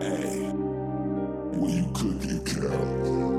Hey, when you cook, you count.